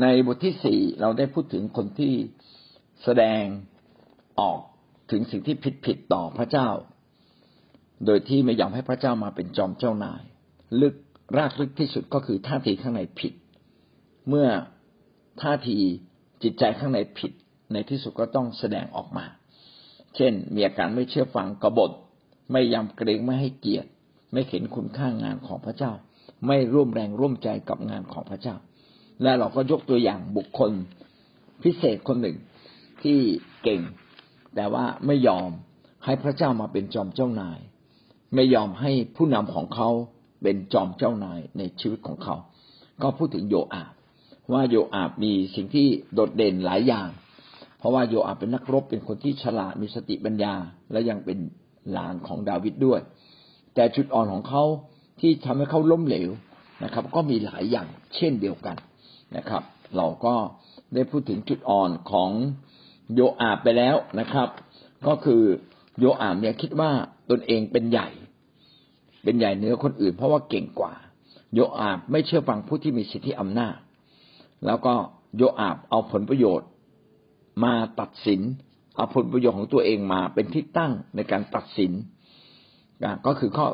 ในบทที่สี่เราได้พูดถึงคนที่แสดงออกถึงสิ่งที่ผิดผิดต่อพระเจ้า โดยที่ไม่ยอมให้พระเจ้ามาเป็นจอมเจ้านาย ลึกรากลึกที่สุดก็คือท่าทีข้างในผิด เมื่อท่าทีจิตใจข้างในผิด ในที่สุดก็ต้องแสดงออกมา เช่น มีอาการไม่เชื่อฟังกบฏ ไม่ยำเกรงไม่ให้เกียรติ ไม่เห็นคุณค่างานของพระเจ้า ไม่ร่วมแรงร่วมใจกับงานของพระเจ้า และเราก็ยกตัวอย่างบุคคลพิเศษคนหนึ่งที่เก่ง แต่ว่าไม่ยอมให้พระเจ้ามาเป็นจอมเจ้านาย ไม่ยอมให้ผู้นำของเขาเป็นจอมเจ้านายในชีวิตของเขา ก็พูดถึงโยอาบว่าโยอาบมีสิ่งที่โดดเด่นหลายอย่าง เพราะว่าโยอาบเป็นนักรบเป็นคนที่ฉลาดมีสติปัญญา และยังเป็นหลานของดาวิดด้วย แต่จุดอ่อนของเขาที่ทำให้เขาล้มเหลวนะครับ ก็มีหลายอย่างเช่นเดียวกัน นะครับ เราก็ได้พูดถึงจุดอ่อนของโยอาบไปแล้วนะครับ ก็คือโยอาบเนี่ยคิดว่าตนเองเป็นใหญ่ เป็นใหญ่เหนือคนอื่น เพราะว่าเก่งกว่า โยอาบไม่เชื่อฟังผู้ที่มีสิทธิอำนาจ แล้วก็โยอาบเอาผลประโยชน์ มาตัดสิน เอาผลประโยชน์ของตัวเองมาเป็นที่ตั้งในการตัดสินก็คือข้อ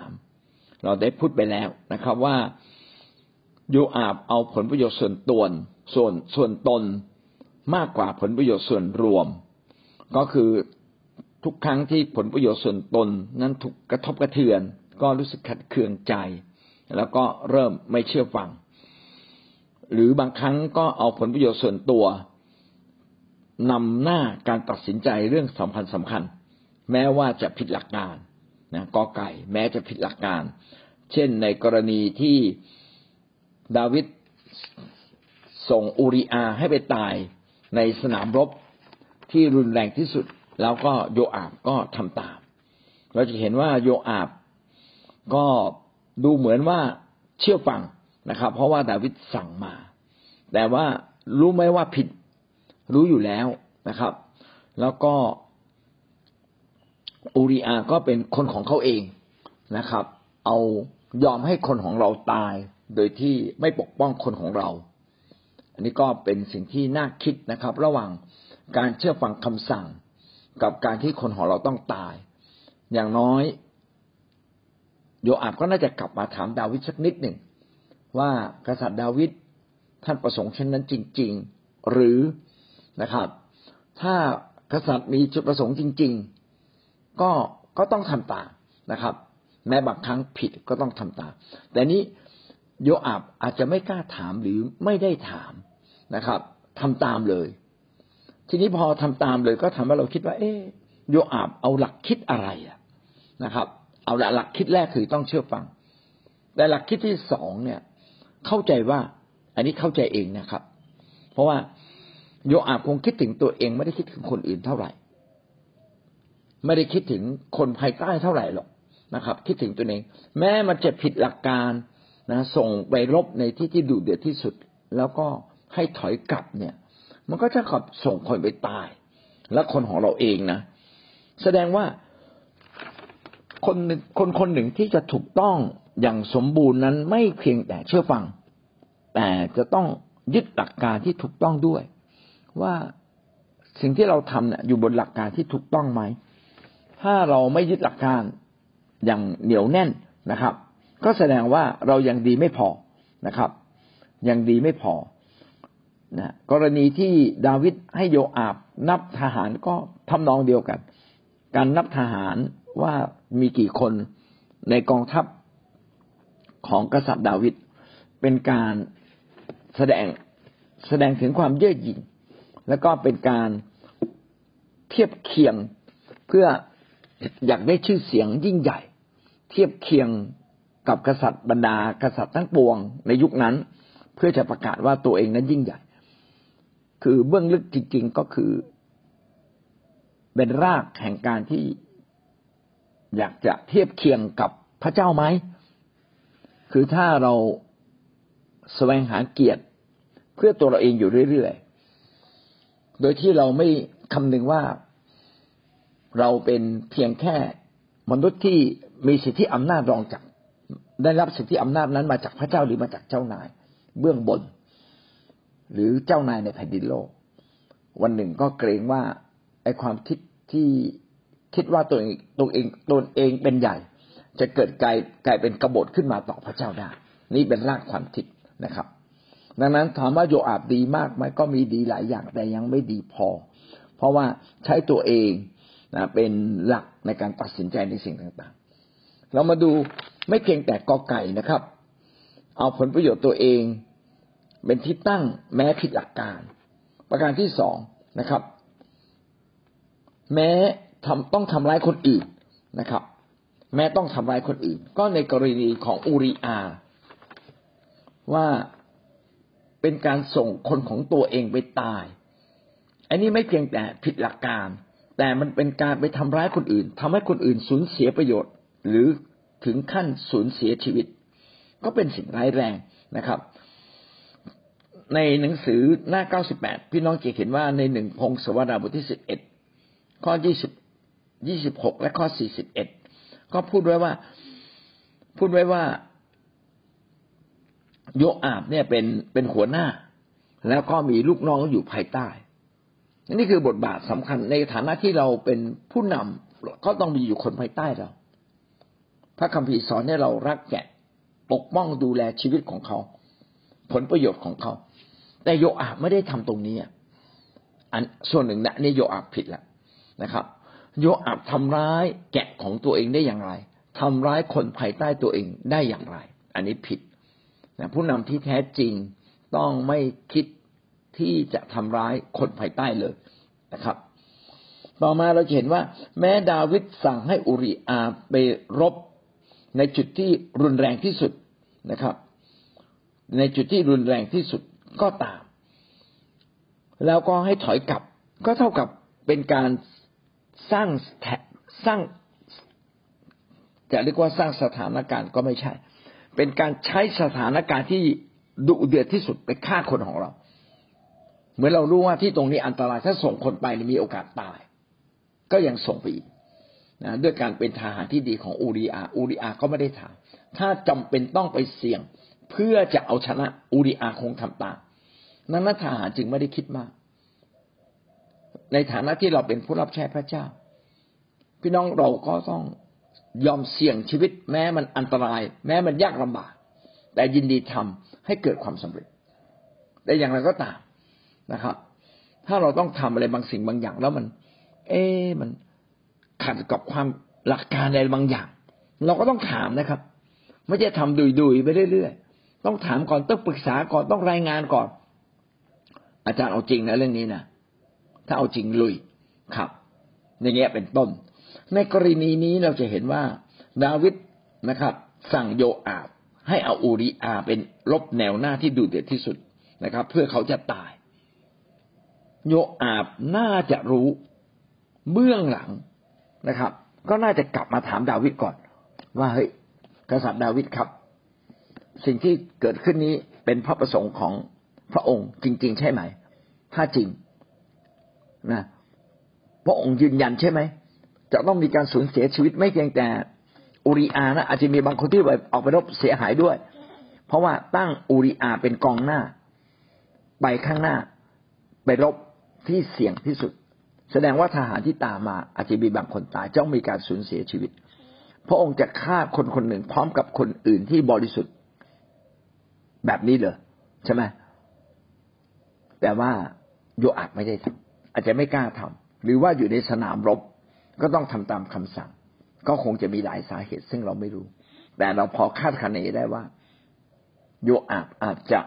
2.3 เราได้พูดไปแล้วนะครับว่า โยอาบเอาผลประโยชน์ส่วนตนส่วนส่วนตนมากกว่าผลประโยชน์ส่วนรวม ก็คือทุกครั้งที่ผลประโยชน์ส่วนตนนั้นถูกกระทบกระเทือน ก็รู้สึกขัดเคืองใจ แล้วก็เริ่มไม่เชื่อฟัง หรือบางครั้งก็เอาผลประโยชน์ส่วนตัวนำหน้าการตัดสินใจเรื่องสำคัญสำคัญ แม้ว่าจะผิดหลักการนะกอไก่ แม้จะผิดหลักการ เช่นในกรณีที่ ดาวิดส่งอูริอาให้ไปตายในสนามรบที่รุนแรงที่สุด แล้วก็โยอาบก็ทำตาม เราจะเห็นว่าโยอาบก็ดูเหมือนว่าเชื่อฟังนะครับ เพราะว่าดาวิดสั่งมา แต่ว่ารู้ไหมว่าผิดรู้อยู่แล้วนะครับ แล้วก็อูริอาก็เป็นคนของเขาเองนะครับ เอายอมให้คนของเราตาย โดยที่ไม่ปกป้องคนของเรา อันนี้ก็เป็นสิ่งที่น่าคิดนะครับ ระหว่างการเชื่อฟังคำสั่ง กับการที่คนของเราต้องตาย อย่างน้อย โยอาบก็น่าจะกลับมาถามดาวิดสักนิดหนึ่งว่ากษัตริย์ดาวิดท่านประสงค์เช่นนั้นจริง ๆ หรือนะครับ ถ้ากษัตริย์มีจุดประสงค์จริง ๆ ก็ก็ต้องทำตามนะครับแม้บางครั้งผิดก็ต้องทำตาม แต่นี้ โยอาบอาจจะไม่กล้าถามหรือไม่ได้ถามนะครับทำตามเลย ทีนี้พอทำตามเลยก็ทำให้เราคิดว่า เอ๊โยอาบเอาหลักคิดอะไรอะนะครับ เอาละหลักคิดแรกคือต้องเชื่อฟัง แต่หลักคิดที่สองเนี่ย เข้าใจว่า อันนี้เข้าใจเองนะครับ เพราะว่าโยอาบคงคิดถึงตัวเองไม่ได้คิดถึงคนอื่นเท่าไหร่ ไม่ได้คิดถึงคนภายใต้เท่าไหร่หรอกนะครับ คิดถึงตัวเอง แม้มันจะผิดหลักการ นะส่งไปรบในที่ที่ดุเดือดที่สุด แล้วก็ให้ถอยกลับเนี่ย มันก็จะขับส่งคนไปตาย และคนของเราเองนะ แสดงว่าคนคนคนหนึ่งที่จะถูกต้องอย่างสมบูรณ์นั้นไม่เพียงแต่เชื่อฟัง แต่จะต้องยึดหลักการที่ถูกต้องด้วย ว่าสิ่งที่เราทำเนี่ยอยู่บนหลักการที่ถูกต้องไหม ถ้าเราไม่ยึดหลักการอย่างเหนียวแน่นนะครับ ก็แสดงว่าเรายังดีไม่พอนะครับ ยังดีไม่พอนะกรณีที่ดาวิดให้โยอาบนับทหารก็ทำนองเดียวกัน การนับทหารว่ามีกี่คนในกองทัพของกษัตริย์ดาวิดเป็นการแสดงแสดงถึงความเย่อหยิ่งแล้วก็เป็นการเทียบเคียงเพื่ออยากได้ชื่อเสียงยิ่งใหญ่ เทียบเคียง กับกษัตริย์บรรดากษัตริย์ทั้งปวงในยุคนั้น เพื่อจะประกาศว่าตัวเองนั้นยิ่งใหญ่ คือเบื้องลึกจริง ๆก็คือ เป็นรากแห่งการที่อยากจะเทียบเคียงกับพระเจ้าไหม คือถ้าเราแสวงหาเกียรติเพื่อตัวเราเองอยู่เรื่อยๆ โดยที่เราไม่คำนึงว่าเราเป็นเพียงแค่มนุษย์ที่มีสิทธิอำนาจรองจาก ได้รับสิทธิอำนาจนั้นมาจากพระเจ้าหรือมาจากเจ้านาย เบื้องบน หรือเจ้านายในแผ่นดินโลก วันหนึ่งก็เกรงว่าไอความคิดที่คิดว่าตัวเองตัวเองตนเองเป็นใหญ่ จะเกิดกลายกลายเป็นกบฏขึ้นมาต่อพระเจ้าได้ นี่เป็นรากความคิดนะครับ ดังนั้นถามว่าโยอาบดีมากไหมก็มีดีหลายอย่างแต่ยังไม่ดีพอ เพราะว่าใช้ตัวเองนะเป็นหลักในการตัดสินใจในสิ่งต่างๆ เรามาดู ไม่เพียงแต่กอไก่นะครับ เอาผลประโยชน์ตัวเอง เป็นที่ตั้งแม้ผิดหลักการ ประการที่สองนะครับ แม้ทำต้องทำร้ายคนอื่นนะครับ แม้ต้องทำร้ายคนอื่น ก็ในกรณีของอูริอา ว่าเป็นการส่งคนของตัวเองไปตาย อันนี้ไม่เพียงแต่ผิดหลักการ แต่มันเป็นการไปทำร้ายคนอื่นทำให้คนอื่นสูญเสียประโยชน์ หรือ ถึงขั้นสูญเสียชีวิต ก็เป็นสิ่งร้ายแรงนะครับ ในหนังสือหน้า 98 พี่น้องจะเห็นว่าในหนึ่งพงศวดาบทที่ 11 ข้อ 20 26 และข้อ 41 ก็พูดไว้ว่าพูดไว้ว่าโยอาบเนี่ยเป็นเป็นหัวหน้า แล้วก็มีลูกน้องอยู่ภายใต้ นี่คือบทบาทสำคัญในฐานะที่เราเป็นผู้นำก็ต้องมีอยู่คนภายใต้เรา ระคัมภีร์สอนให้เรารักแกะปกป้องดูแลชีวิตของเขา ผลประโยชน์ของเขา แต่โยอาบไม่ได้ทำตรงนี้อันส่วนหนึ่งนะนี่โยอาบผิดแล้วนะครับ โยอาบทำร้ายแกะของตัวเองได้อย่างไรทำร้ายคนภายใต้ตัวเองได้อย่างไร อันนี้ผิดนะผู้นำที่แท้จริงต้องไม่คิดที่จะทำร้ายคนภายใต้เลยนะครับ ต่อมาเราเห็นว่า แม้ดาวิดสั่งให้อุริอาไปรบ ในจุดที่รุนแรงที่สุดนะครับ ในจุดที่รุนแรงที่สุดก็ตาม แล้วก็ให้ถอยกลับ ก็เท่ากับเป็นการสร้างสร้าง จะเรียกว่าสร้างสถานการณ์ก็ไม่ใช่ เป็นการใช้สถานการณ์ที่ดุเดือดที่สุดไปฆ่าคนของเรา เหมือนเรารู้ว่าที่ตรงนี้อันตรายถ้าส่งคนไปมีโอกาสตาย ก็ยังส่งไปอีก นะด้วยการเป็นทหารที่ดีของอูริอาอูริอาก็ไม่ได้ถามถ้าจำเป็นต้องไปเสี่ยง เพื่อจะเอาชนะอูริอาคงทำตามนั้นทหารจึงไม่ได้คิดมาก ในฐานะที่เราเป็นผู้รับใช้พระเจ้า พี่น้องเราก็ต้องยอมเสี่ยงชีวิต แม้มันอันตราย แม้มันยากลำบาก แต่ยินดีทำให้เกิดความสำเร็จ แต่อย่างไรก็ตามนะครับ ถ้าเราต้องทำอะไรบางสิ่งบางอย่างแล้วมัน เอ๊มัน ขัดกับความหลักการอะไรบางอย่าง เราก็ต้องถามนะครับ ไม่ใช่ทำดุยๆไปเรื่อยๆต้องถามก่อนต้องปรึกษาก่อนต้องรายงานก่อน อาจารย์เอาจริงนะเรื่องนี้นะถ้าเอาจริงลุยครับ อย่างเงี้ยเป็นต้น ในกรณีนี้เราจะเห็นว่า ดาวิดนะครับ สั่งโยอาบให้เอาอูริอาเป็นลบแนวหน้าที่ดูเดือดที่สุดนะครับ เพื่อเขาจะตาย โยอาบน่าจะรู้เบื้องหลัง นะครับ ก็น่าจะกลับมาถามดาวิดก่อน ว่าเฮ้ยกษัตริย์ดาวิดครับ สิ่งที่เกิดขึ้นนี้เป็นพระประสงค์ของพระองค์จริง ๆ ใช่ไหม ถ้าจริงนะพระองค์ยืนยันใช่ไหม จะต้องมีการสูญเสียชีวิตไม่เพียงแต่อูริอานะอาจจะมีบางคนที่ออกไปรบเสียหายด้วย เพราะว่าตั้งอูริอาเป็นกองหน้า ไปข้างหน้า ไปรบที่เสี่ยงที่สุด แสดงว่าทหารที่ตามมาอาจจะมีบางคนตายจ้องมีการสูญเสียชีวิต พระองค์จะฆ่าคนคนหนึ่งพร้อมกับคนอื่นที่บริสุทธิ์แบบนี้เลยใช่ไหมแต่ว่าโยอาบไม่ได้ทำอาจจะไม่กล้าทำหรือว่าอยู่ในสนามรบก็ต้องทำตามคำสั่ง ก็คงจะมีหลายสาเหตุซึ่งเราไม่รู้ แต่เราพอคาดคะเนได้ว่า โยอาบอาจจะ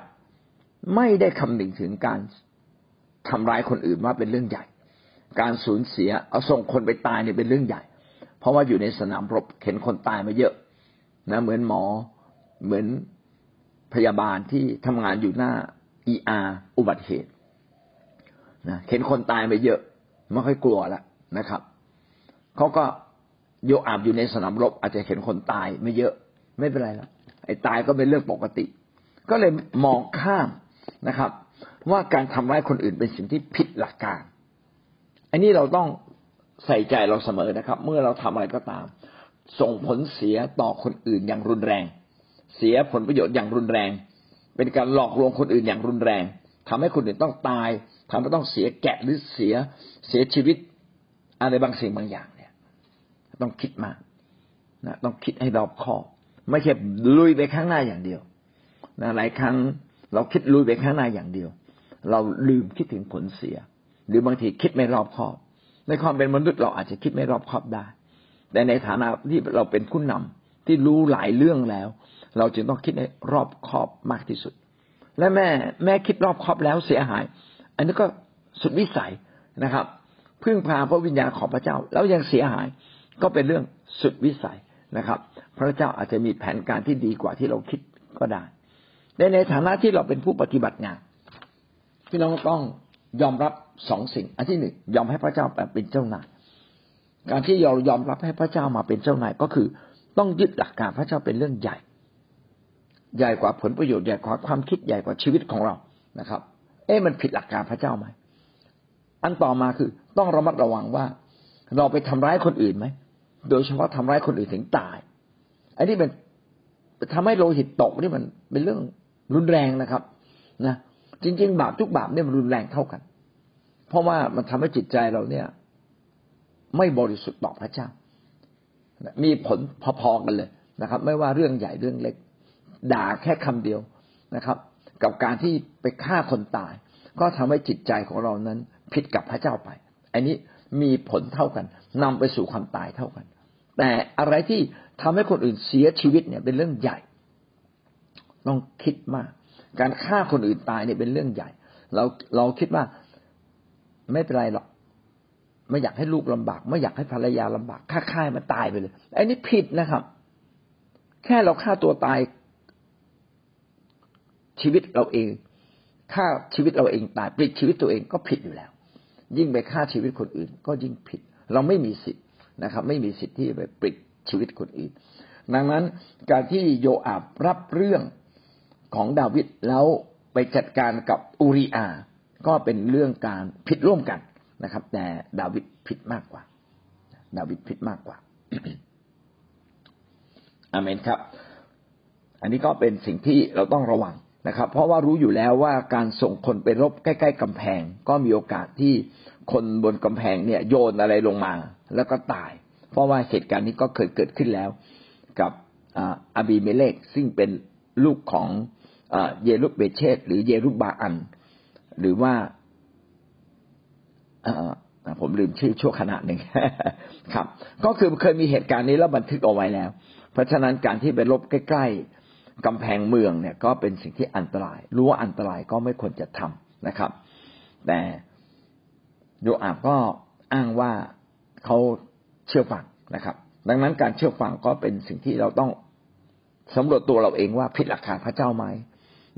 ไม่ได้คำนึงถึงการทำร้ายคนอื่นว่าเป็นเรื่องใหญ่ การสูญเสียเอาส่งคนไปตายเนี่ยเป็นเรื่องใหญ่ เพราะว่าอยู่ในสนามรบเห็นคนตายมาเยอะนะเหมือนหมอเหมือนพยาบาลที่ทำงานอยู่หน้าเออาอุบัติเหตุนะเห็นคนตายมาเยอะไม่ค่อยกลัวแล้วนะครับเขาก็โยอาบอยู่ในสนามรบ อาจจะเห็นคนตายไม่เยอะ ไม่เป็นไรล้วไอ้ตายก็เป็นเรื่องปกติ ก็เลยมองข้ามนะครับ ว่าการทำร้ายคนอื่นเป็นสิ่งที่ผิดหลักการ อันนี้เราต้องใส่ใจเราเสมอนะครับ เมื่อเราทำอะไรก็ตาม ส่งผลเสียต่อคนอื่นอย่างรุนแรง เสียผลประโยชน์อย่างรุนแรง เป็นการหลอกลวงคนอื่นอย่างรุนแรงทำให้คนอื่นต้องตายทำให้ต้องเสียแกะหรือเสียเสียชีวิต อะไรบางสิ่งบางอย่างเนี่ย ต้องคิดมากนะต้องคิดให้รอบคอบไม่ใช่ลุยไปข้างหน้าอย่างเดียวนะหลายครั้งเราคิดลุยไปข้างหน้าอย่างเดียว เราลืมคิดถึงผลเสีย หรือบางทีคิดไม่รอบคอบ ในความเป็นมนุษย์เราอาจจะคิดไม่รอบคอบได้ แต่ในฐานะที่เราเป็นผู้นำที่รู้หลายเรื่องแล้ว เราจึงต้องคิดให้รอบคอบมากที่สุด และแม่แม่คิดรอบคอบแล้วเสียหาย อันนี้ก็สุดวิสัยนะครับ พึ่งพาพระวิญญาณของพระเจ้า แล้วยังเสียหายก็เป็นเรื่องสุดวิสัยนะครับ พระเจ้าอาจจะมีแผนการที่ดีกว่าที่เราคิดก็ได้ในในฐานะที่เราเป็นผู้ปฏิบัติงานพี่น้องต้องยอมรับ สองสิ่ง อันที่หนึ่งยอมให้พระเจ้าเป็นเจ้านายการที่เรายอมรับให้พระเจ้ามาเป็นเจ้านายก็คือ ต้องยึดหลักการพระเจ้าเป็นเรื่องใหญ่ ใหญ่กว่าผลประโยชน์ใหญ่กว่าความคิดใหญ่กว่าชีวิตของเรานะครับ เอ๊ะมันผิดหลักการพระเจ้าไหมอันต่อมาคือต้องระมัดระวังว่า เราไปทำร้ายคนอื่นไหมโดยเฉพาะทำร้ายคนอื่นถึงตาย อันนี้เป็นทำให้โลหิตตกนี่มันเป็นเรื่องรุนแรงนะครับ นะจริง ๆ บาปทุกบาปเนี่ยมันรุนแรงเท่ากัน เพราะว่ามันทำให้จิตใจเราเนี่ย ไม่บริสุทธิ์ต่อพระเจ้า มีผลพอๆกันเลยนะครับ ไม่ว่าเรื่องใหญ่เรื่องเล็ก ด่าแค่คำเดียวนะครับ กับการที่ไปฆ่าคนตาย ก็ทำให้จิตใจของเรานั้น ผิดกับพระเจ้าไป อันนี้มีผลเท่ากันนำไปสู่ความตายเท่ากัน แต่อะไรที่ทำให้คนอื่นเสียชีวิตเนี่ย เป็นเรื่องใหญ่ ต้องคิดมาก การฆ่าคนอื่นตายเนี่ยเป็นเรื่องใหญ่ เราเราคิดว่า ไม่เป็นไรหรอกไม่อยากให้ลูกลำบาก ไม่อยากให้ภรรยาลำบากฆ่าฆ่ายมันตายไปเลยไอ้นี่ผิดนะครับ แค่เราฆ่าตัวตายชีวิตเราเองฆ่าชีวิตเราเองตายปลิดชีวิตตัวเองก็ผิดอยู่แล้ว ยิ่งไปฆ่าชีวิตคนอื่น ก็ยิ่งผิด เราไม่มีสิทธิ์นะครับ ไม่มีสิทธิ์ที่ไปปลิดชีวิตคนอื่น ดังนั้นการที่โยอาบรับเรื่องของดาวิดแล้วไปจัดการกับอูริอา ก็เป็นเรื่องการผิดร่วมกันนะครับ แต่ดาวิดผิดมากกว่า ดาวิดผิดมากกว่าอเมนครับ อันนี้ก็เป็นสิ่งที่เราต้องระวังนะครับ เพราะว่ารู้อยู่แล้วว่าการส่งคนไปรบใกล้ๆกำแพง ก็มีโอกาสที่คนบนกำแพงเนี่ย โยนอะไรลงมา แล้วก็ตาย เพราะว่าเหตุการณ์นี้ก็เคยเกิดขึ้นแล้ว กับอาบีเมเลกซึ่งเป็นลูกของเยรุเบเชตหรือเยรุบาอัน หรือว่าผมลืมชื่อชั่วขณะหนึ่งครับ ก็คือเคยมีเหตุการณ์นี้แล้วบันทึกเอาไว้แล้ว เพราะฉะนั้นการที่ไปลบใกล้ๆกำแพงเมืองเนี่ยก็เป็นสิ่งที่อันตราย รู้ว่าอันตรายก็ไม่ควรจะทำนะครับ แต่โยอาบก็อ้างว่าเขาเชื่อฟังนะครับ ดังนั้นการเชื่อฟังก็เป็นสิ่งที่เราต้องสำรวจตัวเราเองว่าผิดหลักการพระเจ้าไหม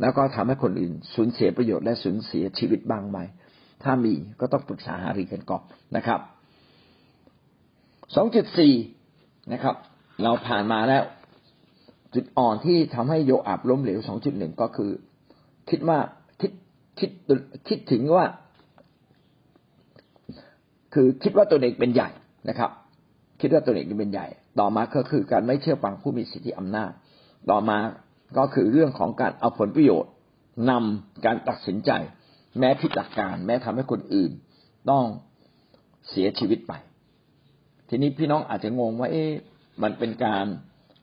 แล้วก็ทำให้คนอื่นสูญเสียประโยชน์และสูญเสียชีวิตบ้างไหม ถ้ามีก็ต้องปรึกษาหารือกันก่อนนะครับสองจุดสี่นะครับ เราผ่านมาแล้ว จุดอ่อนที่ทำให้โยอาบล้มเหลวสองจุดหนึ่งก็คือ คิดว่าคิดคิดคิดถึงว่า คือคิดว่าตัวเองเป็นใหญ่นะครับ คิดว่าตัวเองเป็นใหญ่ ต่อมาก็คือการไม่เชื่อฟังผู้มีสิทธิอำนาจ ต่อมา ก็คือเรื่องของการเอาผลประโยชน์นำการตัดสินใจ แม้ผิดหลักการ แม้ทำให้คนอื่นต้องเสียชีวิตไป ทีนี้พี่น้องอาจจะงงว่า เอ๊ะมันเป็นการ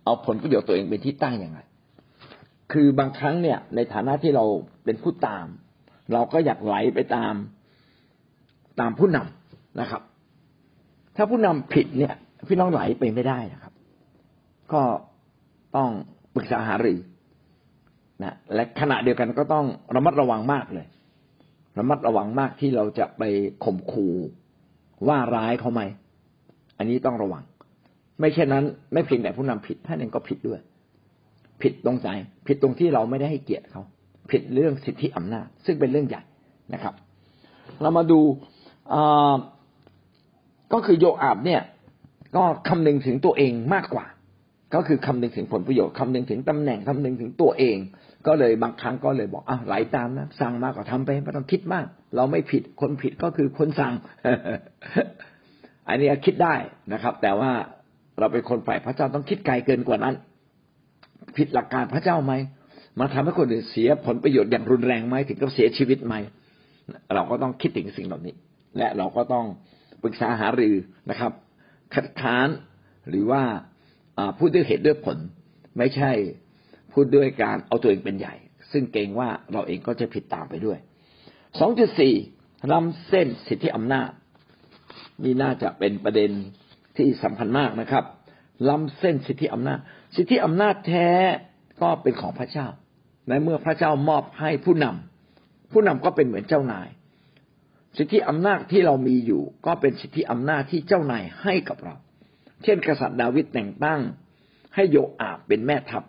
เอาผลประโยชน์ตัวเองเป็นที่ตั้งย่างไรคือบางครั้งเนี่ย ในฐานะที่เราเป็นผู้ตาม เราก็อยากไหลไปตามตามผู้นำนะครับ ถ้าผู้นำผิดเนี่ย พี่น้องไหลไปไม่ได้นะครับ ก็ต้องปรึกษาหารือ นะและขณะเดียวกันก็ต้องระมัดระวังมากเลย ระมัดระวังมากที่เราจะไปข่มขู่ว่าร้ายเขาไหมอันนี้ต้องระวัง ไม่เช่นนั้น ไม่เพียงแต่ผู้นำผิดท่านเองก็ผิดด้วย ผิดตรงใจผิดตรงที่เราไม่ได้ให้เกียรติเขา ผิดเรื่องสิทธิอำนาจ ซึ่งเป็นเรื่องใหญ่นะครับ เรามาดูก็คือโยอาบเนี่ย ก็คำนึงถึงตัวเองมากกว่า ก็คือคำนึงถึงผลประโยชน์คำนึงถึงตำแหน่งคำนึงถึงตัวเอง ก็เลยบางครั้งก็เลยบอกอะไหลาตามนะสั่งมากกว่าทำไปไม่ต้องคิดมาก เราไม่ผิดคนผิดก็คือคนสั่ง อันนี้คิดได้นะครับ แต่ว่าเราเป็นคนฝ่ายพระเจ้าต้องคิดไกลเกินกว่านั้น ผิดหลักการพระเจ้าไหมมาทำให้คนอื่นเสียผลประโยชน์อย่างรุนแรงไหมถึงกับเสียชีวิตไหมเราก็ต้องคิดถึงสิ่งเหล่านี้ และเราก็ต้องปรึกษาหารือนะครับ คัดค้านหรือว่า พูดด้วยเหตุด้วยผล ไม่ใช่พูดด้วยการเอาตัวเองเป็นใหญ่ ซึ่งเกรงว่าเราเองก็จะผิดตามไปด้วย 2.4ล้ำเส้นสิทธิอำนาจ นี่น่าจะเป็นประเด็นที่สำคัญมากนะครับล้ำเส้นสิทธิอำนาจ สิทธิอำนาจแท้ก็เป็นของพระเจ้าในเมื่อพระเจ้ามอบให้ผู้นำผู้นำก็เป็นเหมือนเจ้านาย สิทธิอำนาจที่เรามีอยู่ ก็เป็นสิทธิอำนาจที่เจ้านายให้กับเรา เช่น กษัตริย์ดาวิดแต่งตั้ง ให้โยอาบเป็นแม่ทัพ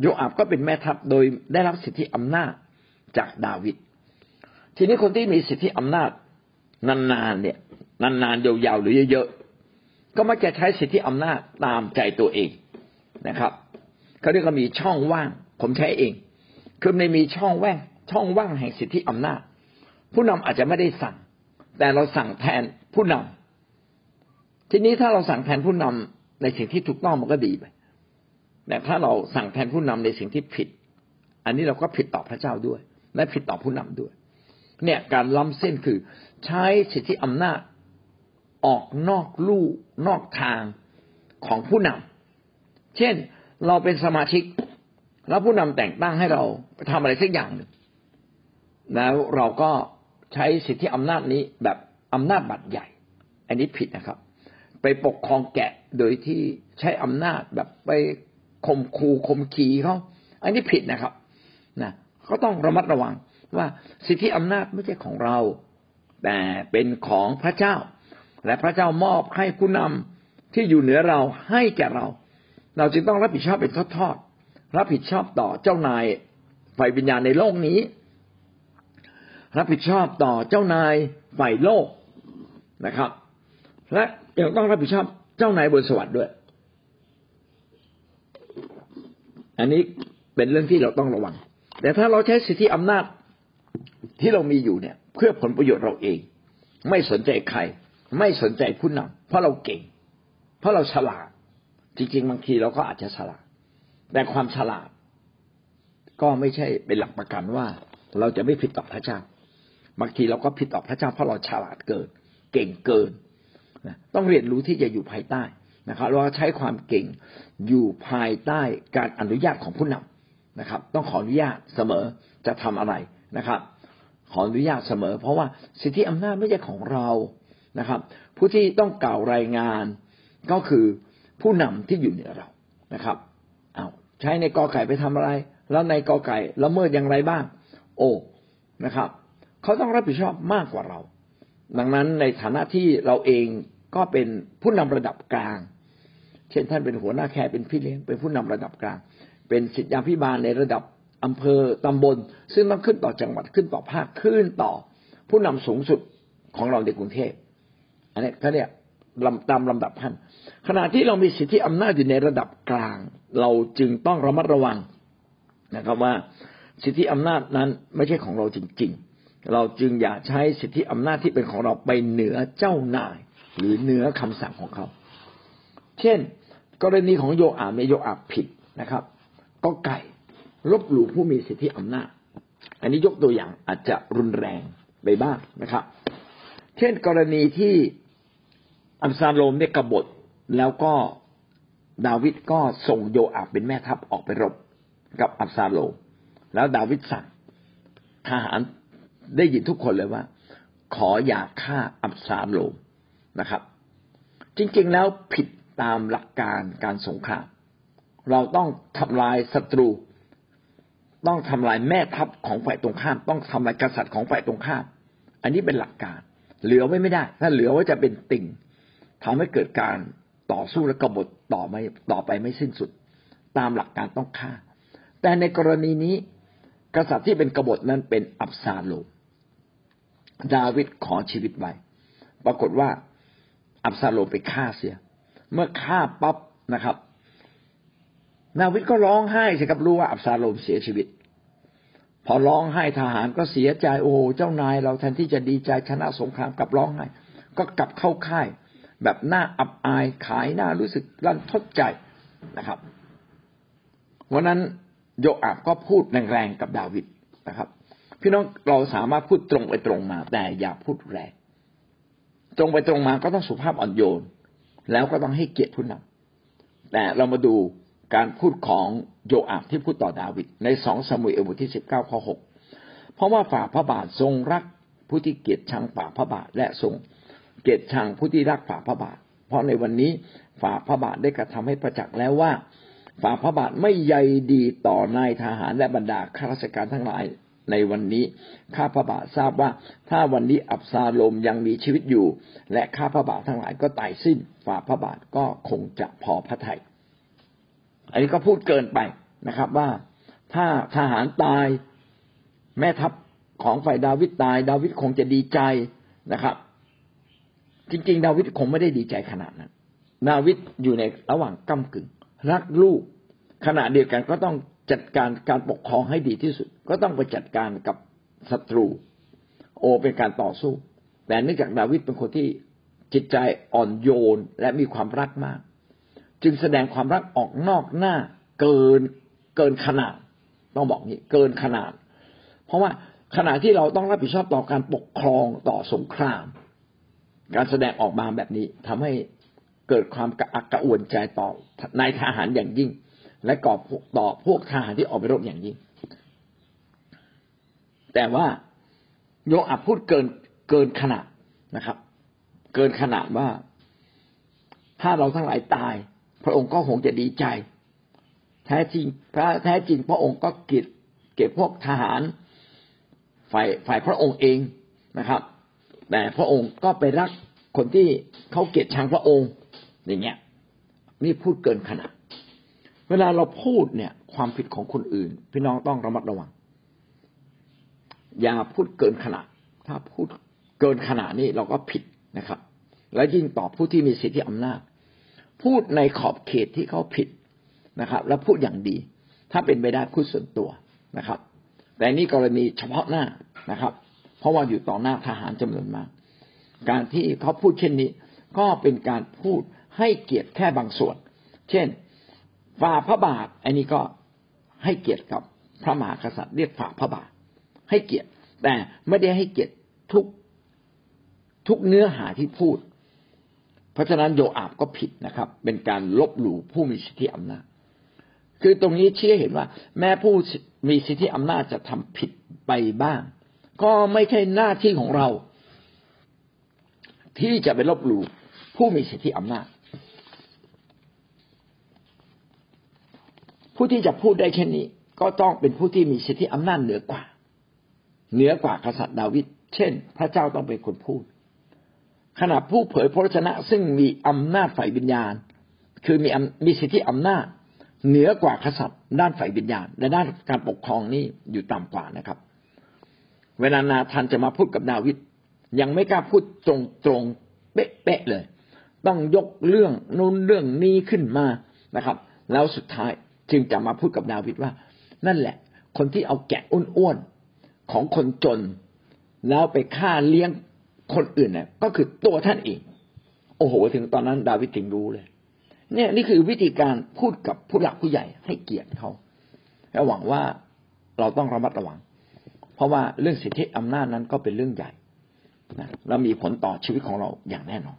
โยอาบก็เป็นแม่ทัพโดยได้รับสิทธิอำนาจจากดาวิด ทีนี้คนที่มีสิทธิอำนาจนานๆเนี่ยนานๆยาวๆหรือเยอะๆก็มักจะใช้สิทธิอำนาจตามใจตัวเองนะครับเขาเรียกว่ามีช่องว่าง ผมใช้เอง คือในมีช่องแว่งช่องว่างแห่งสิทธิอำนาจ ผู้นำอาจจะไม่ได้สั่ง แต่เราสั่งแทนผู้นำ ทีนี้ถ้าเราสั่งแทนผู้นำในสิ่งที่ถูกต้องมันก็ดีไปแต่ถ้าเราสั่งแทนผู้นำในสิ่งที่ผิด อันนี้เราก็ผิดต่อพระเจ้าด้วย และผิดต่อผู้นำด้วย เนี่ยการล้ำเส้นคือใช้สิทธิอำนาจออกนอกลู่นอกทางของผู้นำเช่นเราเป็นสมาชิก แล้วผู้นำแต่งตั้งให้เราทำอะไรสักอย่างหนึ่งแล้วเราก็ใช้สิทธิอำนาจนี้แบบอำนาจบัตรใหญ่ อันนี้ผิดนะครับ ไปปกครองแกะโดยที่ใช้อำนาจแบบไปข่มคูข่มขีเขาอันนี้ผิดนะครับนะเขาต้องระมัดระวังว่าสิทธิอำนาจไม่ใช่ของเรา แต่เป็นของพระเจ้า และพระเจ้ามอบให้ผู้นำที่อยู่เหนือเราให้แก่เรา เราจึงต้องรับผิดชอบเป็นทอดๆรับผิดชอบต่อเจ้านายฝ่ายวิญญาณในโลกนี้ รับผิดชอบต่อเจ้านายฝ่ายโลกนะครับ และยังต้องรับผิดชอบเจ้านายบนสวรรค์ด้วย อันนี้เป็นเรื่องที่เราต้องระวัง แต่ถ้าเราใช้สิทธิอำนาจที่เรามีอยู่เนี่ย เพื่อผลประโยชน์เราเอง ไม่สนใจใคร ไม่สนใจผู้นำเพราะเราเก่ง เพราะเราฉลาด จริง ๆ บางทีเราก็อาจจะฉลาด แต่ความฉลาด ก็ไม่ใช่เป็นหลักประกันว่าเราจะไม่ผิดต่อพระเจ้า บางทีเราก็ผิดต่อพระเจ้าเพราะเราฉลาดเกิน เก่งเกิน ต้องเรียนรู้ที่จะอยู่ภายใต้นะครับเราใช้ความเก่งอยู่ภายใต้การอนุญาตของผู้นำนะครับ ต้องขออนุญาตเสมอจะทำอะไรนะครับ ขออนุญาตเสมอ เพราะว่าสิทธิอำนาจไม่ใช่ของเรานะครับ ผู้ที่ต้องกล่าวรายงานก็คือผู้นำที่อยู่เหนือเรานะครับเอาใช้ในกอไก่ไปทำอะไร แล้วในกอไก่ละเมิดอย่างไรบ้าง โอ้นะครับ เขาต้องรับผิดชอบมากกว่าเรา ดังนั้นในฐานะที่เราเอง ก็เป็นผู้นำระดับกลาง เช่นท่านเป็นหัวหน้าแคร์เป็นพี่เลี้ยงเป็นผู้นำระดับกลาง เป็นสิทธิพิบาลในระดับอำเภอตำบล ซึ่งต้องขึ้นต่อจังหวัดขึ้นต่อภาคขึ้นต่อ ผู้นำสูงสุดของเราในกรุงเทพอันนี้เขาเนี่ยตามลำดับขั้นขณะที่เรามีสิทธิอำนาจอยู่ในระดับกลาง เราจึงต้องระมัดระวังนะครับว่าสิทธิอำนาจนั้นไม่ใช่ของเราจริง ๆ เราจึงอย่าใช้สิทธิอำนาจที่เป็นของเราไปเหนือเจ้านาย หรือเหนือคำสั่งของเขา เช่น กรณีของโยอาเนี่ยโยอาผิดนะครับ ก็ไก่ลบหลู่ผู้มีสิทธิอำนาจ อันนี้ยกตัวอย่างอาจจะรุนแรงไปบ้างนะครับ เช่น กรณีที่อับซาโลมเนี่ยกบฏแล้วก็ดาวิดก็ส่งโยอาบเป็นแม่ทัพออกไปรบกับอับซาโลมแล้วดาวิดสั่งทหารได้ยินทุกคนเลยว่า ขออย่าฆ่าอับซาโลม นะครับ จริงๆแล้วผิดตามหลักการการสงคราม เราต้องทำลายศัตรู ต้องทำลายแม่ทัพของฝ่ายตรงข้าม ต้องทำลายกษัตริย์ของฝ่ายตรงข้าม อันนี้เป็นหลักการ เหลือไว้ไม่ได้ ถ้าเหลือไว้จะเป็นติ่งทำให้เกิดการต่อสู้และกบฏต่อไม่ต่อไปไม่สิ้นสุด ตามหลักการต้องฆ่า แต่ในกรณีนี้กษัตริย์ที่เป็นกบฏนั้นเป็นอับซาโลมดาวิดขอชีวิตไว้ ปรากฏว่า อับซาโลมไปฆ่าเสีย เมื่อฆ่าปั๊บนะครับดาวิดก็ร้องไห้สิครับรู้ว่าอับซาโลมเสียชีวิต พอร้องไห้ทหารก็เสียใจโอ้เจ้านายเราแทนที่จะดีใจชนะสงครามกลับร้องไห้ ก็กลับเข้าค่าย แบบหน้าอับอายขายหน้ารู้สึกรันทดใจนะครับวันนั้นโยอาบก็พูดแรงๆกับดาวิดนะครับ พี่น้องเราสามารถพูดตรงไปตรงมา แต่อย่าพูดแรง ตรงไปตรงมาก็ต้องสุภาพอ่อนโยน แล้วก็ต้องให้เกียรติผู้นำแต่เรามาดูการพูดของโยอาบที่พูดต่อดาวิดในสองสมุยเอลบทที่สิบเก้าข้อหกเพราะว่าฝ่าพระบาททรงรักผู้ที่เกียรติชังฝ่าพระบาทและทรงเกียรติชังผู้ที่รักฝ่าพระบาท เพราะในวันนี้ฝ่าพระบาทได้กระทำให้ประจักษ์แล้วว่า ฝ่าพระบาทไม่ใยดีต่อนายทหารและบรรดาข้าราชการทั้งหลาย ในวันนี้ข้าพระบาททราบว่าถ้าวันนี้อับซาโลมยังมีชีวิตอยู่ และข้าพระบาททั้งหลายก็ตายสิ้นฝ่าพระบาทก็คงจะพอพระทยัยอันนี้ก็พูดเกินไปนะครับว่าถ้าทหารตายแม่ทัพของฝ่ายดาวิดตาย ดาวิดคงจะดีใจนะครับ จริงๆ ดาวิดคงไม่ได้ดีใจขนาดนั้น ดาวิดอยู่ในระหว่างก้ากึ่งรักลูกขณะเดียวกันก็ต้อง จัดการการปกครองให้ดีที่สุด ก็ต้องไปจัดการกับศัตรู โอเป็นการต่อสู้ แต่เนื่องจากดาวิดเป็นคนที่จิตใจอ่อนโยนและมีความรักมาก จึงแสดงความรักออกนอกหน้าเกินเกินขนาด ต้องบอกนี้เกินขนาด เพราะว่าขณะที่เราต้องรับผิดชอบต่อการปกครองต่อสงคราม การแสดงออกมาแบบนี้ทำให้เกิดความกระอักกระอ่วนใจต่อนายทหารอย่างยิ่ง และกอบต่อพวกทหารที่ออกไปรบอย่างยิ่งแต่ว่าโยอับพูดเกินเกินขนาดนะครับ เกินขนาดว่า ถ้าเราทั้งหลายตาย พระองค์ก็คงจะดีใจ แท้จริง พระแท้จริงพระองค์ก็เก็บเก็บพวกทหาร ฝ่ายฝ่ายพระองค์เองนะครับ แต่พระองค์ก็ไปรักคนที่เขาเกลียดชังพระองค์อย่างเงี้ย นี่พูดเกินขนาด เวลาเราพูดเนี่ย ความผิดของคนอื่น พี่น้องต้องระมัดระวัง อย่าพูดเกินขนาดถ้าพูดเกินขนาดนี้เราก็ผิดนะครับ และยิ่งต่อผู้ที่มีสิทธิอำนาจ พูดในขอบเขตที่เขาผิดนะครับ แล้วพูดอย่างดี ถ้าเป็นไปได้พูดส่วนตัวนะครับ แต่นี่กรณีเฉพาะหน้านะครับ เพราะว่าอยู่ต่อหน้าทหารจำนวนมาก การที่เขาพูดเช่นนี้ ก็เป็นการพูดให้เกียรติแค่บางส่วน เช่น ฝ่าพระบาท อันนี้ก็ให้เกียรติกับพระมหากษัตริย์เรียกฝ่าพระบาท ให้เกียรติ แต่ไม่ได้ให้เกียรติทุกทุกเนื้อหาที่พูด เพราะฉะนั้นโยอาบก็ผิดนะครับ เป็นการลบหลู่ผู้มีสิทธิอำนาจ คือตรงนี้ชี้เห็นว่า แม้ผู้มีสิทธิอำนาจจะทำผิดไปบ้าง ก็ไม่ใช่หน้าที่ของเรา ที่จะไปลบหลู่ผู้มีสิทธิอำนาจ ผู้ที่จะพูดได้แค่นี้ ก็ต้องเป็นผู้ที่มีสิทธิอำนาจเหนือกว่า เหนือกว่ากษัตริย์ดาวิดเช่น พระเจ้าต้องเป็นคนพูด ขณะผู้เผยพระชนะซึ่งมีอำนาจฝ่ายวิญญาณ คือมีมีสิทธิอำนาจ เหนือกว่ากษัตริย์ด้านฝ่ายวิญญาณ และด้านการปกครองนี่อยู่ต่ำกว่านะครับ เวลานาธานจะมาพูดกับดาวิดยังไม่กล้าพูดตรงตรงเป๊ะๆเลย ต้องยกเรื่องนู้นเรื่องนี้ขึ้นมานะครับ แล้วสุดท้าย จึงจะมาพูดกับดาวิดว่า นั่นแหละ คนที่เอาแกะอ้วนๆของคนจน แล้วไปฆ่าเลี้ยงคนอื่นเนี่ยก็คือตัวท่านเอง โอ้โห ถึงตอนนั้น ดาวิดถึงรู้เลย เนี่ยนี่คือวิธีการพูดกับผู้หลักผู้ใหญ่ให้เกียรติเขาและหวังว่าเราต้องระมัดระวัง เพราะว่าเรื่องสิทธิอำนาจนั้นก็เป็นเรื่องใหญ่นะและมีผลต่อชีวิตของเราอย่างแน่นอน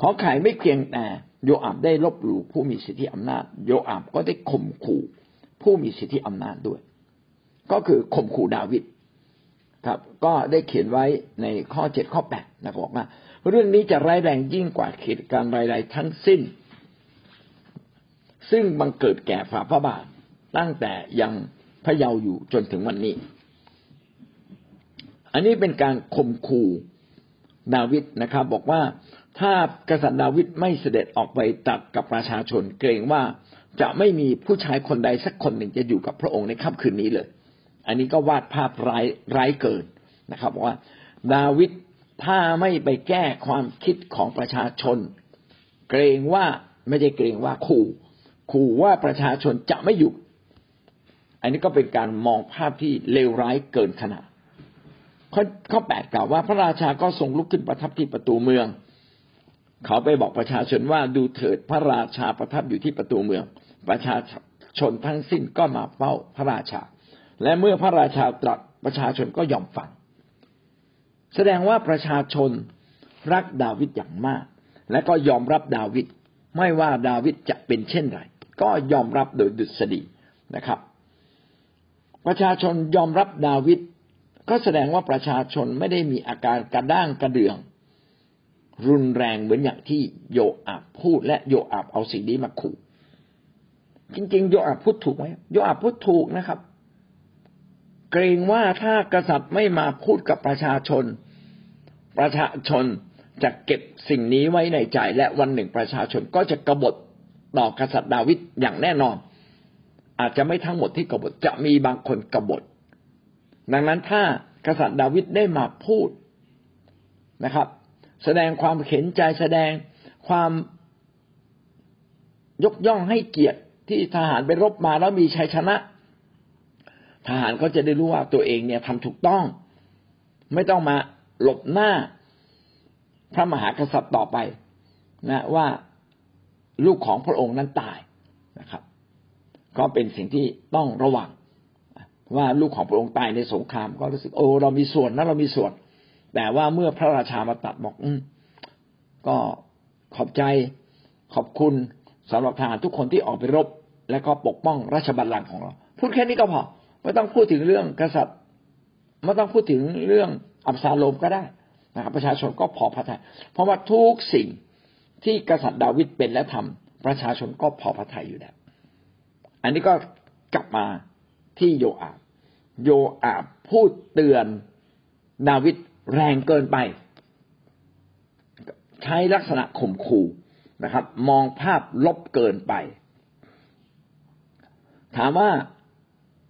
ขอไขายไม่เพียงแต่โยอาบได้ลบหลู่ผู้มีสิทธิอำนาจ โยอาบก็ได้ข่มขู่ผู้มีสิทธิอำนาจด้วย ก็คือข่มขู่ดาวิดครับ ก็ได้เขียนไว้ในข้อเจ็ดข้อแปดนะบอกว่า เรื่องนี้จะร้ายแรงยิ่งกว่าเหตุการณ์รายๆทั้งสิ้น ซึ่งบังเกิดแก่ฝ่าพระบาทตั้งแต่ยังพระเยาว์อยู่จนถึงวันนี้ อันนี้เป็นการข่มขู่ดาวิดนะครับ บอกว่า ถ้ากษัตริย์ดาวิดไม่เสด็จออกไปตัดกับประชาชน เกรงว่าจะไม่มีผู้ชายคนใดสักคนหนึ่งจะอยู่กับพระองค์ในค่ำคืนนี้เลย อันนี้ก็วาดภาพร้ายร้ายเกินนะครับว่า ดาวิดถ้าไม่ไปแก้ความคิดของประชาชน เกรงว่าไม่ได้เกรงว่าขู่ขู่ว่าประชาชนจะไม่อยู่ อันนี้ก็เป็นการมองภาพที่เลวร้ายเกินขนาดข้อข้อแปดกล่าวว่าพระราชาก็ทรงลุกขึ้นประทับที่ประตูเมือง เขาไปบอกประชาชนว่าดูเถิดพระราชาประทับอยู่ที่ประตูเมือง ประชาชนทั้งสิ้นก็มาเฝ้าพระราชา และเมื่อพระราชาตรัสประชาชนก็ยอมฟัง แสดงว่าประชาชนรักดาวิดอย่างมาก และก็ยอมรับดาวิดไม่ว่าดาวิดจะเป็นเช่นไรก็ยอมรับโดยดุษฎีนะครับ ประชาชนยอมรับดาวิดก็แสดงว่าประชาชนไม่ได้มีอาการกระด้างกระเดือง รุนแรงเหมือนอย่างที่โยอาบพูดและโยอาบเอาสิ่งนี้มาขู่จริงๆโยอาบพูดถูกไหมโยอาบพูดถูกนะครับ เกรงว่าถ้ากษัตริย์ไม่มาพูดกับประชาชน ประชาชนจะเก็บสิ่งนี้ไว้ในใจและวันหนึ่งประชาชนก็จะกบฏต่อกษัตริย์ดาวิดอย่างแน่นอน อาจจะไม่ทั้งหมดที่กบฏจะมีบางคนกบฏ ดังนั้นถ้ากษัตริย์ดาวิดได้มาพูดนะครับ แสดงความเข็นใจแสดงความยกย่องให้เกียรติที่ทหารไปรบมาแล้วมีชัยชนะ ทหารก็จะได้รู้ว่าตัวเองเนี่ยทำถูกต้อง ไม่ต้องมาหลบหน้าพระมหากษัตริย์ต่อไปนะว่าลูกของพระองค์นั้นตายนะครับ ก็เป็นสิ่งที่ต้องระวังว่าลูกของพระองค์ตายในสงคราม ก็รู้สึกโอ้เรามีส่วนนะเรามีส่วน แต่ว่าเมื่อพระราชามาตัดบอกอืก็ขอบใจขอบคุณสำหรับทหารทุกคนที่ออกไปรบ และก็ปกป้องราชบัลลังก์ของเรา พูดแค่นี้ก็พอไม่ต้องพูดถึงเรื่องกษัตริย์ไม่ต้องพูดถึงเรื่องอับซาโลมก็ได้นะครับประชาชนก็พอพระทัยเพราะว่าทุกสิ่งที่กษัตริย์ดาวิดเป็นและทำประชาชนก็พอพระทัยอยู่แล้ว อันนี้ก็กลับมาที่โยอาบ โยอาบพูดเตือนดาวิด แรงเกินไป ใช้ลักษณะข่มขู่นะครับ มองภาพลบเกินไป ถามว่า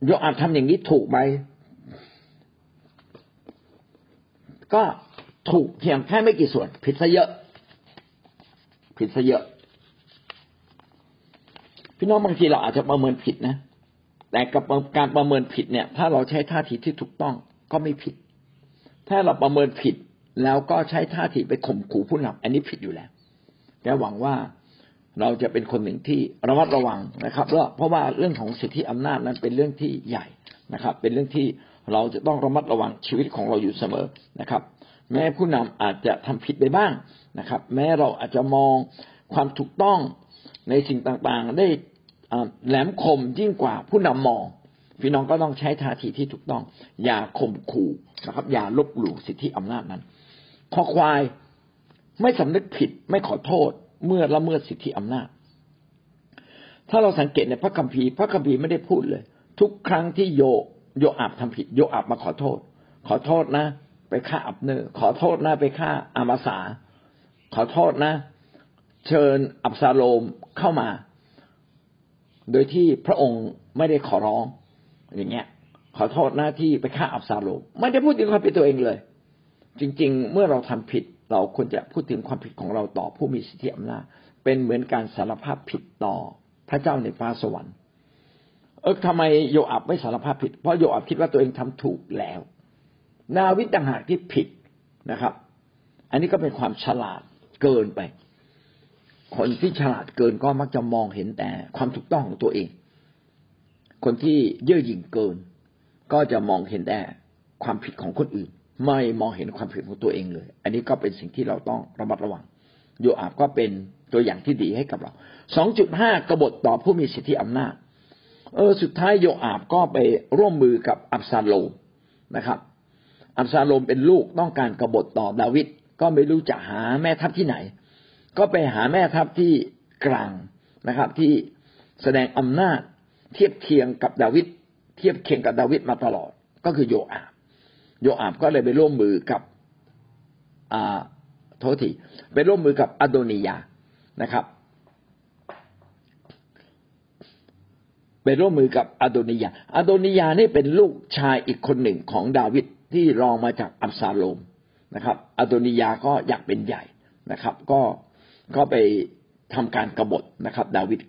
โยอาบทำอย่างนี้ถูกไหมก็ถูกเพียงแค่ไม่กี่ส่วน ผิดซะเยอะ ผิดซะเยอะ พี่น้องบางทีเราอาจจะประเมินผิดนะ แต่กับการประเมินผิดเนี่ย ถ้าเราใช้ท่าทีที่ถูกต้องก็ไม่ผิด ถ้าเราประเมินผิดแล้วก็ใช้ท่าทีไปข่มขู่ผู้นำอันนี้ผิดอยู่แล้วแต่หวังว่าเราจะเป็นคนหนึ่งที่ระมัดระวังนะครับเพราะว่าเรื่องของสิทธิอำนาจนั้นเป็นเรื่องที่ใหญ่นะครับ เป็นเรื่องที่เราจะต้องระมัดระวังชีวิตของเราอยู่เสมอนะครับ แม้ผู้นำอาจจะทำผิดไปบ้างนะครับ แม้เราอาจจะมองความถูกต้องในสิ่งต่างๆ ได้แหลมคมยิ่งกว่าผู้นำมอง พี่น้องก็ต้องใช้ท่าทีที่ถูกต้อง อย่าข่มขู่นะครับ อย่าลบหลู่สิทธิอำนาจนั้นขอควายไม่สำนึกผิดไม่ขอโทษเมื่อละเมิดสิทธิอำนาจ ถ้าเราสังเกตในพระคัมภีร์พระคัมภีร์ไม่ได้พูดเลย ทุกครั้งที่โยโยอาบทำผิด โยอาบมาขอโทษ ขอโทษนะ ไปฆ่าอับเนอร์ขอโทษนะไปฆ่าอามาสา ขอโทษนะ เชิญอับซาโลมเข้ามา โดยที่พระองค์ไม่ได้ขอร้อง อย่างเงี้ย ขอโทษหน้าที่ไปฆ่าอับซาโลมไม่ได้พูดถึงความผิดตัวเองเลย จริง ๆ เมื่อเราทำผิดเราควรจะพูดถึงความผิดของเราต่อผู้มีสิทธิอำนาจเป็นเหมือนการสารภาพผิดต่อพระเจ้าในฟ้าสวรรค์ เออทำไมโยอับไม่สารภาพผิด เพราะโยอับคิดว่าตัวเองทำถูกแล้ว นาวิต่างหากที่ผิดนะครับ อันนี้ก็เป็นความฉลาดเกินไป คนที่ฉลาดเกินก็มักจะมองเห็นแต่ความถูกต้องของตัวเอง คนที่เย่อหยิ่งเกิน ก็จะมองเห็นแต่ความผิดของคนอื่น ไม่มองเห็นความผิดของตัวเองเลย อันนี้ก็เป็นสิ่งที่เราต้องระมัดระวังโยอาบก็เป็นตัวอย่างที่ดีให้กับเรา สองจุดห้ากบฏต่อผู้มีสิทธิอำนาจ เออ สุดท้ายโยอาบก็ไปร่วมมือกับอับซาโลมนะครับ อับซาโลมเป็นลูกต้องการกบฏต่อดาวิด ก็ไม่รู้จะหาแม่ทัพที่ไหน ก็ไปหาแม่ทัพที่กลางนะครับ ที่แสดงอำนาจ เทียบเคียงกับดาวิดเทียบเคียงกับดาวิดมาตลอด ก็คือโยอาบ โยอาบก็เลยไปร่วมมือกับอ่าโทษทีไปร่วมมือกับอโดนิยานะครับ ไปร่วมมือกับอโดนิยาอโดนิยานี่เป็นลูกชายอีกคนหนึ่งของดาวิดที่รองมาจากอับซาโลมนะครับอโดนิยาก็อยากเป็นใหญ่นะครับ ก็ก็ไปทำการกรบฏนะครับ ดาวิด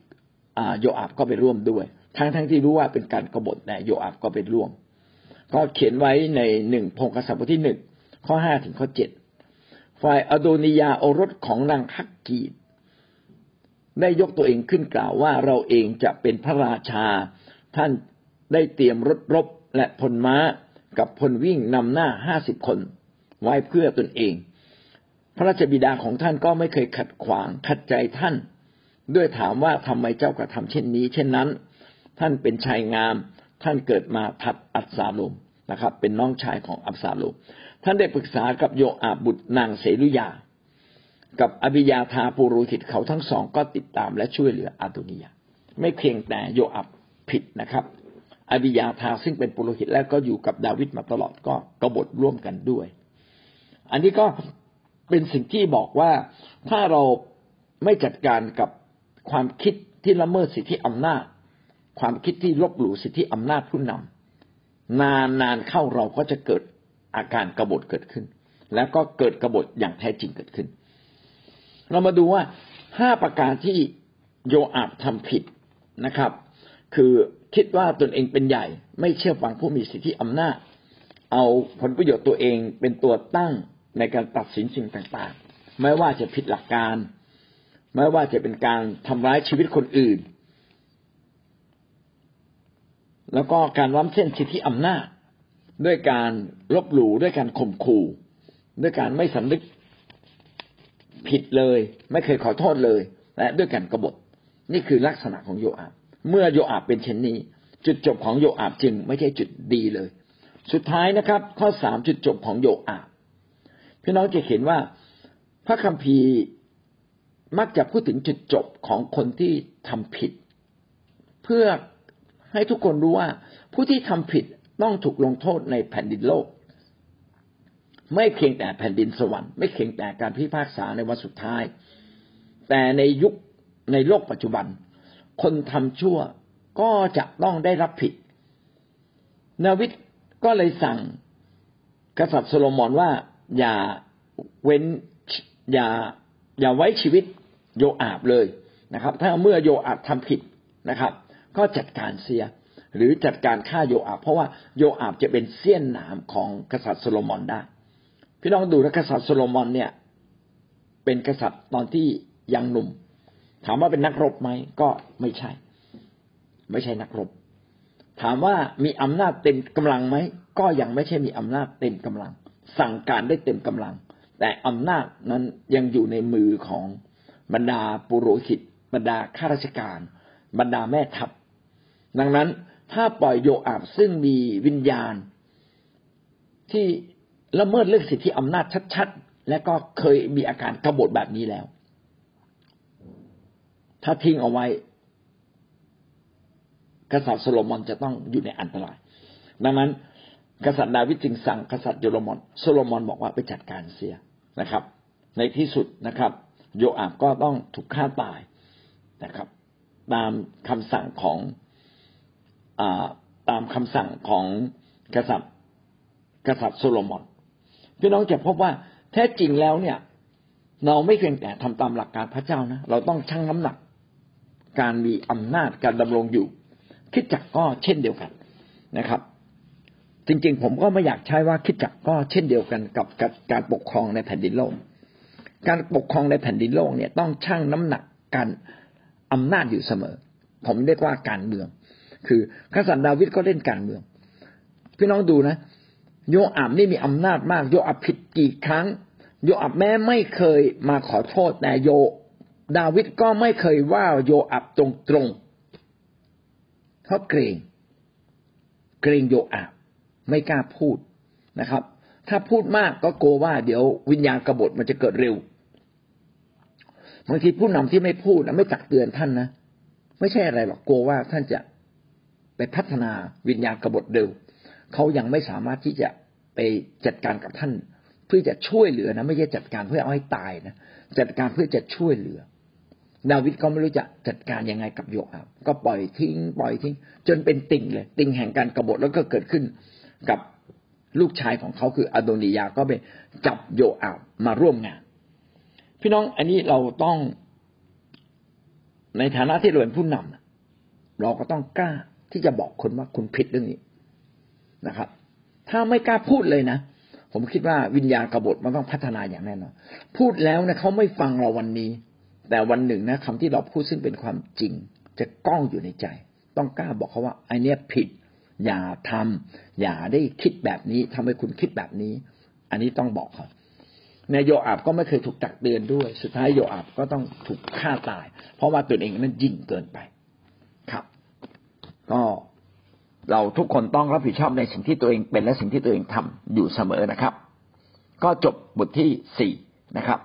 โยอาบก็ไปร่วมด้วย ทั้งทั้งที่รู้ว่าเป็นการกรบฏแต่โยอาบก็ไปร่วม ก็เขียนไว้ในหนึ่งพงศษบทที่หนึ่งข้อห้าถึงข้อเจ็ดฝ่ายอโดนิยาโอรสของนางฮักกีดได้ยกตัวเองขึ้นกล่าวว่าเราเองจะเป็นพระราชา ท่านได้เตรียมรถรบและพลม้ากับพลวิ่งนำหน้าห้าสิบคน ไว้เพื่อตนเอง พระราชบิดาของท่านก็ไม่เคยขัดขวางขัดใจท่าน ด้วยถามว่าทำไมเจ้ากระทำเช่นนี้ เช่นนั้น ท่านเป็นชายงาม ท่านเกิดมาทัดอับซาโลมนะครับ เป็นน้องชายของอับซาโลม ท่านได้ปรึกษากับโยอาบบุตรนางเสรุยา กับอภิยาธาปูโรหิตเขาทั้งสองก็ติดตามและช่วยเหลืออาโดนิยา ไม่เพียงแต่โยอับผิดนะครับอบิยาธาซึ่งเป็นปุโรหิตแล้วก็อยู่กับดาวิดมาตลอดก็กบฏร่วมกันด้วย อันนี้ก็เป็นสิ่งที่บอกว่าถ้าเราไม่จัดการกับความคิดที่ละเมิดสิทธิอำนาจ ความคิดที่ลบหลู่สิทธิอำนาจผู้นำนานนานเข้าเราก็จะเกิดอาการกบฏเกิดขึ้น แล้วก็เกิดกบฏอย่างแท้จริงเกิดขึ้น เรามาดูว่าห้าประการที่โยอาบทำผิดนะครับ คือคิดว่าตนเองเป็นใหญ่ ไม่เชื่อฟังผู้มีสิทธิอำนาจ เอาผลประโยชน์ตัวเองเป็นตัวตั้งในการตัดสินสิ่งต่างๆ ไม่ว่าจะผิดหลักการ ไม่ว่าจะเป็นการทำร้ายชีวิตคนอื่น แล้วก็การล้ำเส้นสิทธิอำนาจ ด้วยการลบหลู่ด้วยการข่มขู่ ด้วยการไม่สำนึกผิดเลย ไม่เคยขอโทษเลย และด้วยการกบฏนี่คือลักษณะของโยอาบ เมื่อโยอาบเป็นเช่นนี้ จุดจบของโยอาบจึงไม่ใช่จุดดีเลย สุดท้ายนะครับ ข้อสามจุดจบของโยอาบพี่น้องจะเห็นว่าพระคัมภีร์มักจะพูดถึงจุดจบของคนที่ทำผิด เพื่อ ให้ทุกคนรู้ว่า ผู้ที่ทำผิดต้องถูกลงโทษในแผ่นดินโลก ไม่เพียงแต่แผ่นดินสวรรค์ไม่เพียงแต่การพิพากษาในวันสุดท้าย แต่ในยุคในโลกปัจจุบัน คนทำชั่วก็จะต้องได้รับผิด นาวิดก็เลยสั่งกษัตริย์โซโลมอนว่า อย่าเว้นอย่าอย่าไว้ชีวิตโยอาบเลยนะครับ ถ้าเมื่อโยอาบทำผิดนะครับ ก็จัดการเสีย หรือจัดการฆ่าโยอาบเพราะว่าโยอาบจะเป็นเสี้ยนหนามของกษัตริย์โซโลมอนได้ พี่น้องดูนะกษัตริย์โซโลมอนเนี่ย เป็นกษัตริย์ตอนที่ยังหนุ่ม ถามว่าเป็นนักรบไหมก็ไม่ใช่ ไม่ใช่นักรบ ถามว่ามีอำนาจเต็มกำลังไหมก็ยังไม่ใช่มีอำนาจเต็มกำลัง สั่งการได้เต็มกำลัง แต่อำนาจนั้นยังอยู่ในมือของบรรดาปุโรหิต บรรดาข้าราชการ บรรดาแม่ทัพ ดังนั้นถ้าปล่อยโยอาบซึ่งมีวิญญาณ ที่ละเมิดเรื่องสิทธิอำนาจชัดๆ และก็เคยมีอาการกบฏแบบนี้แล้ว ถ้าทิ้งเอาไว้ กษัตริย์โซโลมอนจะต้องอยู่ในอันตราย ดังนั้น กษัตริย์ดาวิดจึงสั่งกษัตริย์โซโลมอนโซโลมอนบอกว่าไปจัดการเสียนะครับ ในที่สุดนะครับ โยอาบก็ต้องถูกฆ่าตายนะครับ ตามคำสั่งของ ตามคำสั่งของกษัตริย์กษัตริย์โซโลมอนพี่น้องจะพบว่าแท้จริงแล้วเนี่ย เราไม่เพียงแต่ทำตามหลักการพระเจ้านะเราต้องชั่งน้ำหนัก การมีอำนาจการดำรงอยู่ คิดจักก็เช่นเดียวกันนะครับ จริงๆ ผมก็ไม่อยากใช้ว่าคิดจักก็เช่นเดียวกันกับการปกครองในแผ่นดินโลก การปกครองในแผ่นดินโลกเนี่ยต้องชั่งน้ำหนักการอำนาจอยู่เสมอ ผมเรียกว่าการเมือง คือกษัตริย์ดาวิดก็เล่นการเมือง พี่น้องดูนะ โยอับนี่มีอำนาจมาก โยอับผิดกี่ครั้ง โยอับแม้ไม่เคยมาขอโทษแต่โยดาวิดก็ไม่เคยว่าโยอับตรงๆเพราะเกรงเกรงโยอับไม่กล้าพูดนะครับ ถ้าพูดมากก็กลัวว่าเดี๋ยววิญญาณกบฏมันจะเกิดเร็วบางทีผู้นำที่ไม่พูดนะไม่ตักเตือนท่านนะไม่ใช่อะไรหรอกกลัวว่าท่านจะ ไปพัฒนาวิญญาณกบฏเร็วเขายังไม่สามารถที่จะไปจัดการกับท่าน เพื่อจะช่วยเหลือนะไม่ใช่จัดการเพื่อเอาให้ตายนะจัดการเพื่อจะช่วยเหลือ ดาวิดก็ไม่รู้จะจัดการยังไงกับโยอาบก็ปล่อยทิ้ง ปล่อยทิ้ง จนเป็นติ่งเลย ติ่งแห่งการกบฏแล้วก็เกิดขึ้นกับลูกชายของเขาคืออโดนิยาก็ไปจับโยอาบมาร่วมงาน พี่น้องอันนี้เราต้องในฐานะที่เราเป็นผู้นำเราก็ต้องกล้า ที่จะบอกคนว่าคุณผิดเรื่องนี้นะครับ ถ้าไม่กล้าพูดเลยนะผมคิดว่าวิญญาณกบฏมันต้องพัฒนาอย่างแน่นอนพูดแล้วนะเขาไม่ฟังเราวันนี้ แต่วันหนึ่งนะคำที่เราพูดซึ่งเป็นความจริง จะก้องอยู่ในใจ ต้องกล้าบอกเขาว่าไอเนี้ยผิด อย่าทำอย่าได้คิดแบบนี้ทำให้คุณคิดแบบนี้ อันนี้ต้องบอกเขาในโยอาบก็ไม่เคยถูกตักเตือนด้วย สุดท้ายโยอาบก็ต้องถูกฆ่าตาย เพราะว่าตัวเองนั้นยิ่งเกินไป ก็เราทุกคนต้องรับผิดชอบในสิ่งที่ตัวเองเป็นและสิ่งที่ตัวเองทำอยู่เสมอนะครับ ก็จบบทที่สี่นะครับ